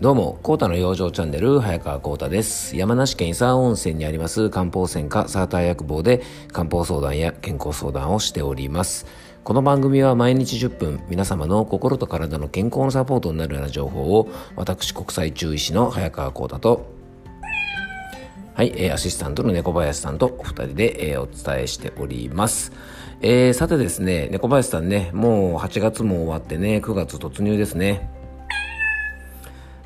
どうも、コータの養生チャンネル、早川コータです。山梨県伊沢温泉にあります漢方専科サーター薬房で漢方相談や健康相談をしております。この番組は毎日10分、皆様の心と体の健康のサポートになるような情報を、私国際中医師の早川コータと、はい、えー、アシスタントの猫林さんとお二人で、えー、お伝えしております。えー、さてですね、猫林さんね、もう8月も終わってね、9月突入ですね。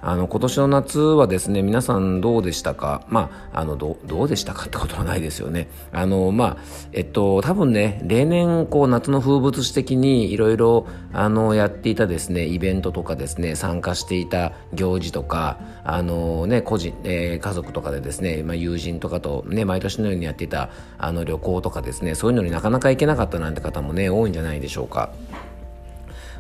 あの今年の夏はですね皆さんどうでしたか？まああのどうでしたか？ってことはないですよね。あのまあえっと多分ね例年こう夏の風物詩的にいろいろあのやっていたですねイベントとかですね参加していた行事とかあのね個人、えー、家族とかでですね、まあ、友人とかとね毎年のようにやっていたあの旅行とかですねそういうのになかなか行けなかったなんて方もね多いんじゃないでしょうか。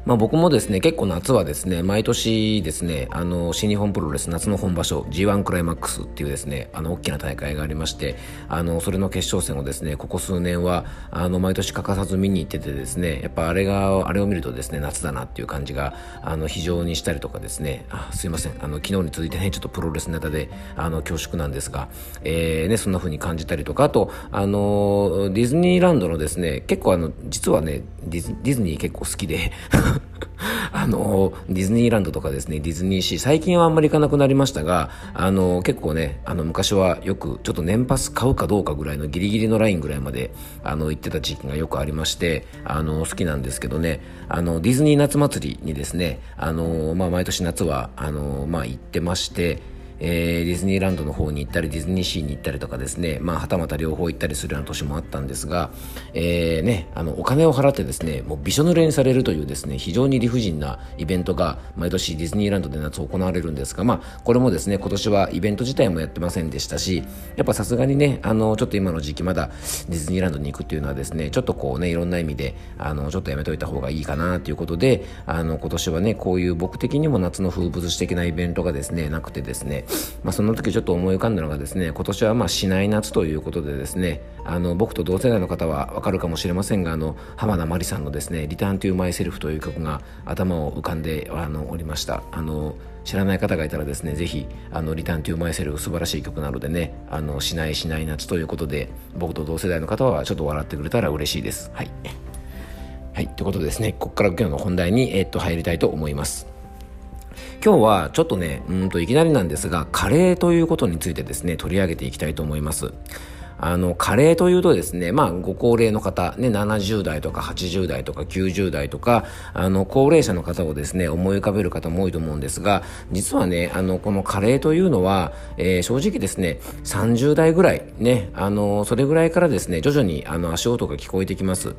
まあ、僕もですね結構夏はですね毎年ですねあの新日本プロレス夏の本場所 G1 クライマックスっていうですねあの大きな大会がありましてあのそれの決勝戦をですねここ数年はあの毎年欠かさず見に行っててですねやっぱあれがあれを見るとですね夏だなっていう感じがあの非常にしたりとかですねあすいませんあの昨日に続いてねちょっとプロレスネタであの恐縮なんですが、えーね、そんな風に感じたりとかあとあのディズニーランドのですね結構あの実はねディズディズニー結構好きで あの、ディズニーランドとかですね、ディズニーシー、最近はあんまり行かなくなりましたが、あの、結構ね、あの、昔はよく、ちょっと年パス買うかどうかぐらいのギリギリのラインぐらいまで、あの、行ってた時期がよくありまして、あの、好きなんですけどね、あの、ディズニー夏祭りにですね、あの、まあ、毎年夏は、あの、まあ、行ってまして、えー、ディズニーランドの方に行ったりディズニーシーに行ったりとかですね、まあ、はたまた両方行ったりするような年もあったんですが、えーね、あのお金を払ってですねもうびしょ濡れにされるというですね非常に理不尽なイベントが毎年ディズニーランドで夏行われるんですが、まあ、これもですね今年はイベント自体もやってませんでしたしやっぱさすがにねあのちょっと今の時期まだディズニーランドに行くっていうのはですねちょっとこうねいろんな意味であのちょっとやめといた方がいいかなということであの今年はねこういう僕的にも夏の風物詩的なイベントがですねなくてですね、まあ、その時ちょっと思い浮かんだのがですね今年はまあしない夏ということでですねあの僕と同世代の方はわかるかもしれませんがあの浜田真理さんのですね「リターントゥマイセルフという曲が頭を浮かんであのおりました。あの知らない方がいたらですねぜひあのリターントゥマイセルフ素晴らしい曲なのでねあのしないしない夏ということで僕と同世代の方はちょっと笑ってくれたら嬉しいです。はい。はい。ということでですねここから今日の本題に、えー、っと入りたいと思います。今日はちょっとね、うんといきなりなんですが、カレーということについてですね、取り上げていきたいと思います。あの、加齢というとですね、まあ、ご高齢の方、ね、70代とか80代とか90代とか、あの、高齢者の方をですね、思い浮かべる方も多いと思うんですが、実はね、あの、この加齢というのは、えー、正直ですね、30代ぐらい、ね、あの、それぐらいからですね、徐々に、あの、足音が聞こえてきます。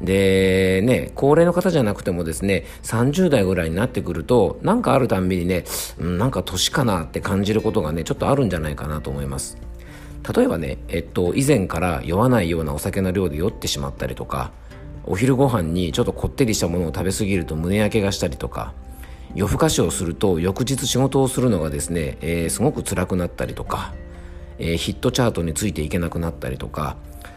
で、ね、高齢の方じゃなくてもですね、30代ぐらいになってくると、なんかあるたんびにね、うん、なんか年かなって感じることがね、ちょっとあるんじゃないかなと思います。例えばね、えっと、以前から酔わないようなお酒の量で酔ってしまったりとかお昼ご飯にちょっとこってりしたものを食べ過ぎると胸焼けがしたりとか夜更かしをすると翌日仕事をするのがですね、えー、すごく辛くなったりとか、えー、ヒットチャートについていけなくなったりとか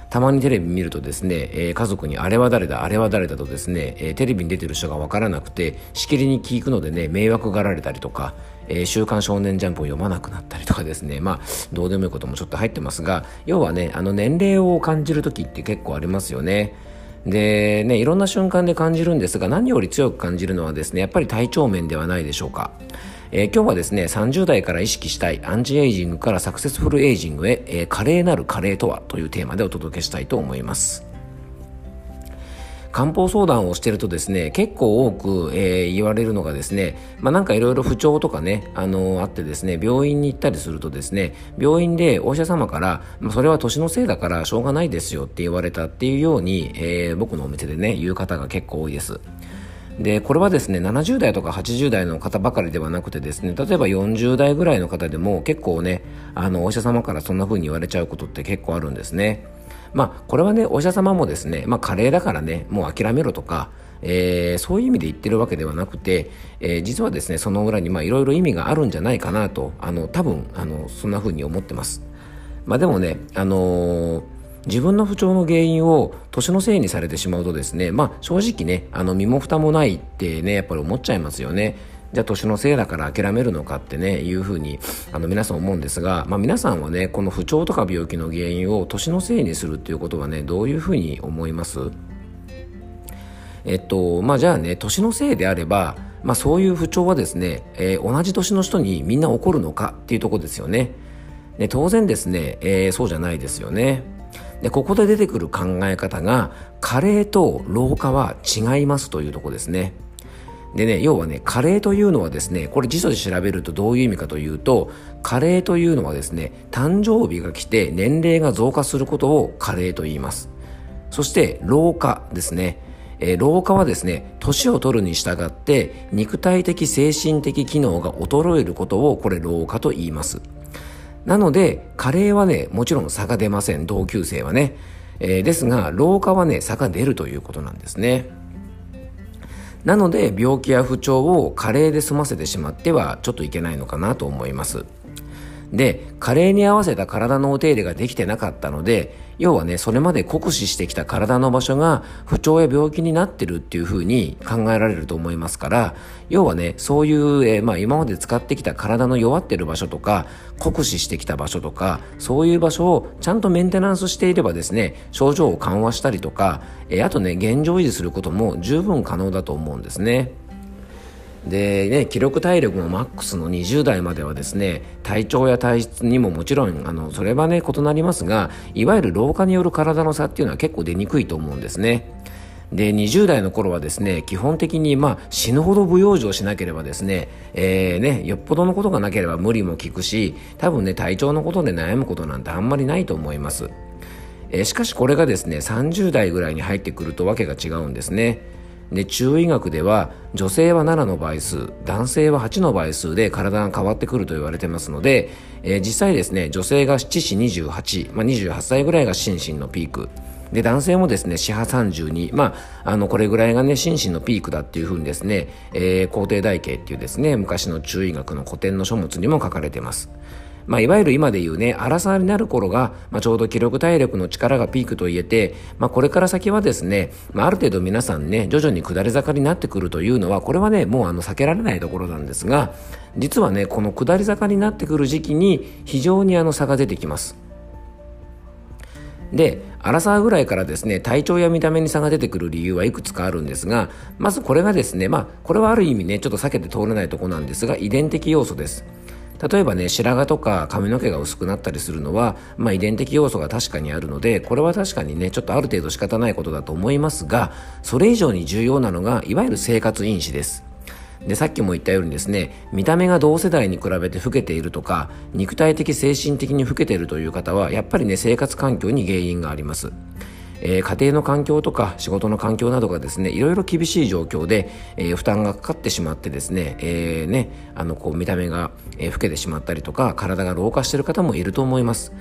たまにテレビ見るとですね、えー、家族にあれは誰だあれは誰だとですね、えー、テレビに出てる人が分からなくてしきりに聞くのでね迷惑がられたりとか、えー、週刊少年ジャンプを読まなくなったりとかですねまあどうでもいいこともちょっと入ってますが要はねあの年齢を感じる時って結構ありますよね。でねいろんな瞬間で感じるんですが何より強く感じるのはですねやっぱり体調面ではないでしょうか。えー、今日はですね、30代から意識したいアンチエイジングからサクセスフルエイジングへ、えー、華麗なる加齢とはというテーマでお届けしたいと思います。漢方相談をしてるとですね結構多く、えー、言われるのがですね、まあ、なんかいろいろ不調とかね、あのー、あってですね病院に行ったりするとですね病院でお医者様から、まあ、それは年のせいだからしょうがないですよって言われたっていうように、えー、僕のお店でね言う方が結構多いです。でこれはですね70代とか80代の方ばかりではなくてですね例えば40代ぐらいの方でも結構ねあのお医者様からそんな風に言われちゃうことって結構あるんですねまあこれはねお医者様もですねまあ加齢だからねもう諦めろとかえー、そういう意味で言ってるわけではなくて、えー、実はですねその裏にいろいろ意味があるんじゃないかなとあの多分あのそんな風に思ってますまあでもねあのー自分の不調の原因を年のせいにされてしまうとですね、まあ正直ね、あの身も蓋もないってね、やっぱり思っちゃいますよね。じゃあ年のせいだから諦めるのかってねいうふうにあの皆さん思うんですが、まあ、皆さんはねこの不調とか病気の原因を年のせいにするっていうことはねどういうふうに思います？えっとまあじゃあね年のせいであればまあ、そういう不調はですね、えー、同じ年の人にみんな起こるのかっていうとこですよね。で当然ですね、えー、そうじゃないですよね。でここで出てくる考え方が加齢と老化は違いますというとこですね。でね、要はね、加齢というのはですね、これ辞書で調べるとどういう意味かというと、加齢というのはですね、誕生日が来て年齢が増加することを加齢と言います。そして、老化ですね。えー、老化はですね、年を取るに従って肉体的精神的機能が衰えることをこれ老化と言います。なので、加齢はね、もちろん差が出ません、同級生はね。えー、ですが、老化はね、差が出るということなんですね。なので、病気や不調を加齢で済ませてしまってはちょっといけないのかなと思います。で、加齢に合わせた体のお手入れができてなかったので、要はね、それまで酷使してきた体の場所が不調や病気になってるっていうふうに考えられると思いますから、要はね、そういう、えー、まあ今まで使ってきた体の弱ってる場所とか、酷使してきた場所とか、そういう場所をちゃんとメンテナンスしていればですね、症状を緩和したりとか、えー、あとね、現状維持することも十分可能だと思うんですね。でね、記録体力もマックスの20代まではですね体調や体質にももちろんあのそれはね異なりますがいわゆる老化による体の差っていうのは結構出にくいと思うんですね。で20代の頃はですね基本的に、まあ、死ぬほど不養生しなければですね,、えーね、よっぽどのことがなければ無理も効くし多分ね体調のことで悩むことなんてあんまりないと思います。え、しかしこれがですね30代ぐらいに入ってくるとわけが違うんですね。で中医学では女性は7の倍数男性は8の倍数で体が変わってくると言われてますので、えー、実際ですね女性が7子28、まあ、28歳ぐらいが心身のピーク。で男性もですね四波32まああのこれぐらいがね心身のピークだっていうふうにですね、えー、皇帝台形っていうですね昔の中医学の古典の書物にも書かれてます。まあ、いわゆる今で言うね、荒さになる頃が、まあ、ちょうど記録体力の力がピークと言えて、まあ、これから先はですね、まあ、ある程度皆さんね、徐々に下り坂になってくるというのは、これはね、もうあの避けられないところなんですが、実はね、この下り坂になってくる時期に非常にあの差が出てきます。で、アラサーぐらいからですね、体調や見た目に差が出てくる理由はいくつかあるんですが、まずこれがですね、まあ、これはある意味ね、ちょっと避けて通れないとこなんですが、遺伝的要素です。例えばね白髪とか髪の毛が薄くなったりするのは、まあ、遺伝的要素が確かにあるのでこれは確かにねちょっとある程度仕方ないことだと思いますがそれ以上に重要なのがいわゆる生活因子です。でさっきも言ったようにですね見た目が同世代に比べて老けているとか肉体的精神的に老けているという方はやっぱりね生活環境に原因があります。えー、家庭の環境とか仕事の環境などがですねいろいろ厳しい状況で、えー、負担がかかってしまってですね,、えーね、あのこう見た目が、えー、老けてしまったりとか体が老化している方もいると思います。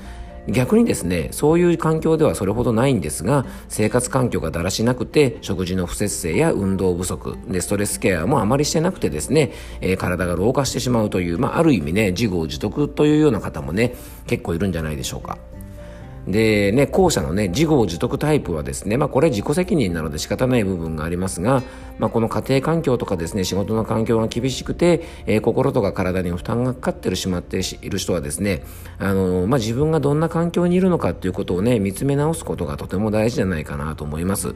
逆にですねそういう環境ではそれほどないんですが生活環境がだらしなくて食事の不節制や運動不足でストレスケアもあまりしてなくてですね、えー、体が老化してしまうという、まあ、ある意味ね自業自得というような方もね結構いるんじゃないでしょうか。でね、後者のね、自業自得タイプはですね、まあこれ自己責任なので仕方ない部分がありますが、まあこの家庭環境とかですね、仕事の環境が厳しくて、えー、心とか体に負担がかかってるしまっている人はですね、あのー、まあ自分がどんな環境にいるのかっていうことをね、見つめ直すことがとても大事じゃないかなと思います。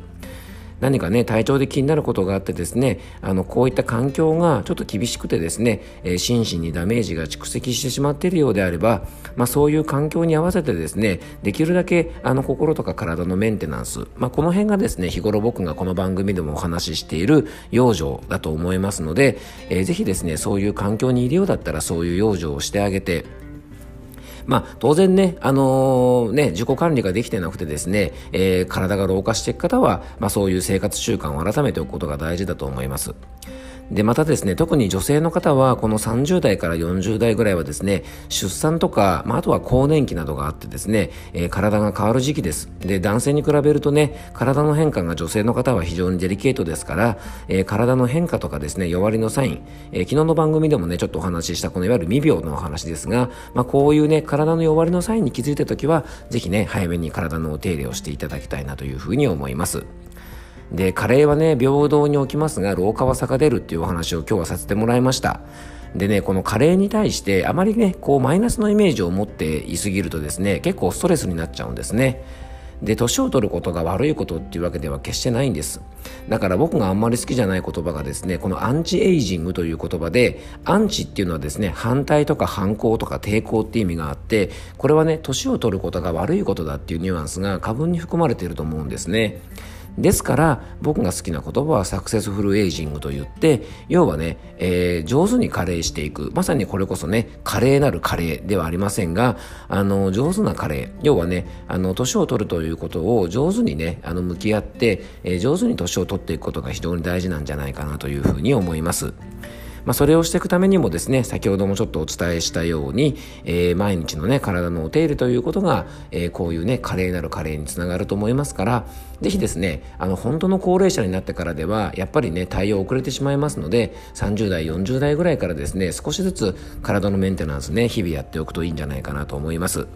何かね体調で気になることがあってですねあのこういった環境がちょっと厳しくてですね、えー、心身にダメージが蓄積してしまっているようであれば、まあ、そういう環境に合わせてですねできるだけあの心とか体のメンテナンス、まあ、この辺がですね日頃僕がこの番組でもお話ししている養生だと思いますので、えー、ぜひですねそういう環境にいるようだったらそういう養生をしてあげてまあ、当然ね、あのー、ね、自己管理ができてなくてですね、えー、体が老化していく方は、まあ、そういう生活習慣を改めておくことが大事だと思います。で、またですね、特に女性の方は、この30代から40代ぐらいはですね、出産とか、まあ、あとは更年期などがあってですね、えー、体が変わる時期です。で、男性に比べるとね、体の変化が女性の方は非常にデリケートですから、えー、体の変化とかですね、弱りのサイン、えー、昨日の番組でもね、ちょっとお話ししたこのいわゆる未病のお話ですが、まあ、こういうね、体の弱りのサインに気づいた時は、ぜひね、早めに体のお手入れをしていただきたいなというふうに思います。で加齢はね平等に起きますが老化は逆出るっていうお話を今日はさせてもらいました。でねこの加齢に対してあまりねこうマイナスのイメージを持っていすぎるとですね結構ストレスになっちゃうんですね。で年を取ることが悪いことっていうわけでは決してないんです。だから僕があんまり好きじゃない言葉がですねこのアンチエイジングという言葉でアンチっていうのはですね反対とか反抗とか抵抗っていう意味があってこれはね年を取ることが悪いことだっていうニュアンスが過分に含まれていると思うんですね。ですから僕が好きな言葉はサクセスフルエイジングと言って要はね、えー、上手に加齢していくまさにこれこそね華麗なるカレーではありませんがあの上手なカレー要はねあの年を取るということを上手にねあの向き合って、えー、上手に年を取っていくことが非常に大事なんじゃないかなというふうに思います。まあ、それをしていくためにもですね先ほどもちょっとお伝えしたように、えー、毎日のね体のお手入れということが、えー、こういうね華麗なる加齢につながると思いますからぜひですねあの本当の高齢者になってからではやっぱりね対応遅れてしまいますので30代40代ぐらいからですね少しずつ体のメンテナンスね日々やっておくといいんじゃないかなと思います。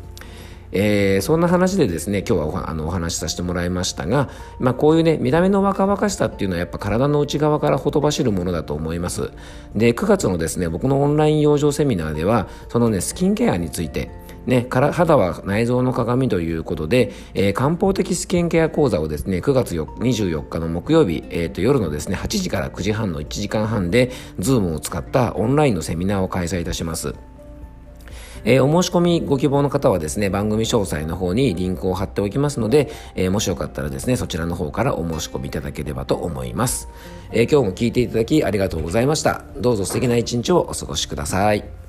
えー、そんな話でですね今日はおあのお話しさせてもらいましたが、まあ、こういうね見た目の若々しさっていうのはやっぱ体の内側からほとばしるものだと思いますで9月のですね僕のオンライン養生セミナーではそのねスキンケアについてね、肌は内臓の鏡ということで、えー、漢方的スキンケア講座をですね、9月24日の木曜日、えー、と夜のですね、8時から9時半の1時間半で、Zoom を使ったオンラインのセミナーを開催いたします。えー、お申し込みご希望の方はですね、番組詳細の方にリンクを貼っておきますので、えー、もしよかったらですね、そちらの方からお申し込みいただければと思います。えー、今日も聞いていただきありがとうございました。どうぞ素敵な一日をお過ごしください。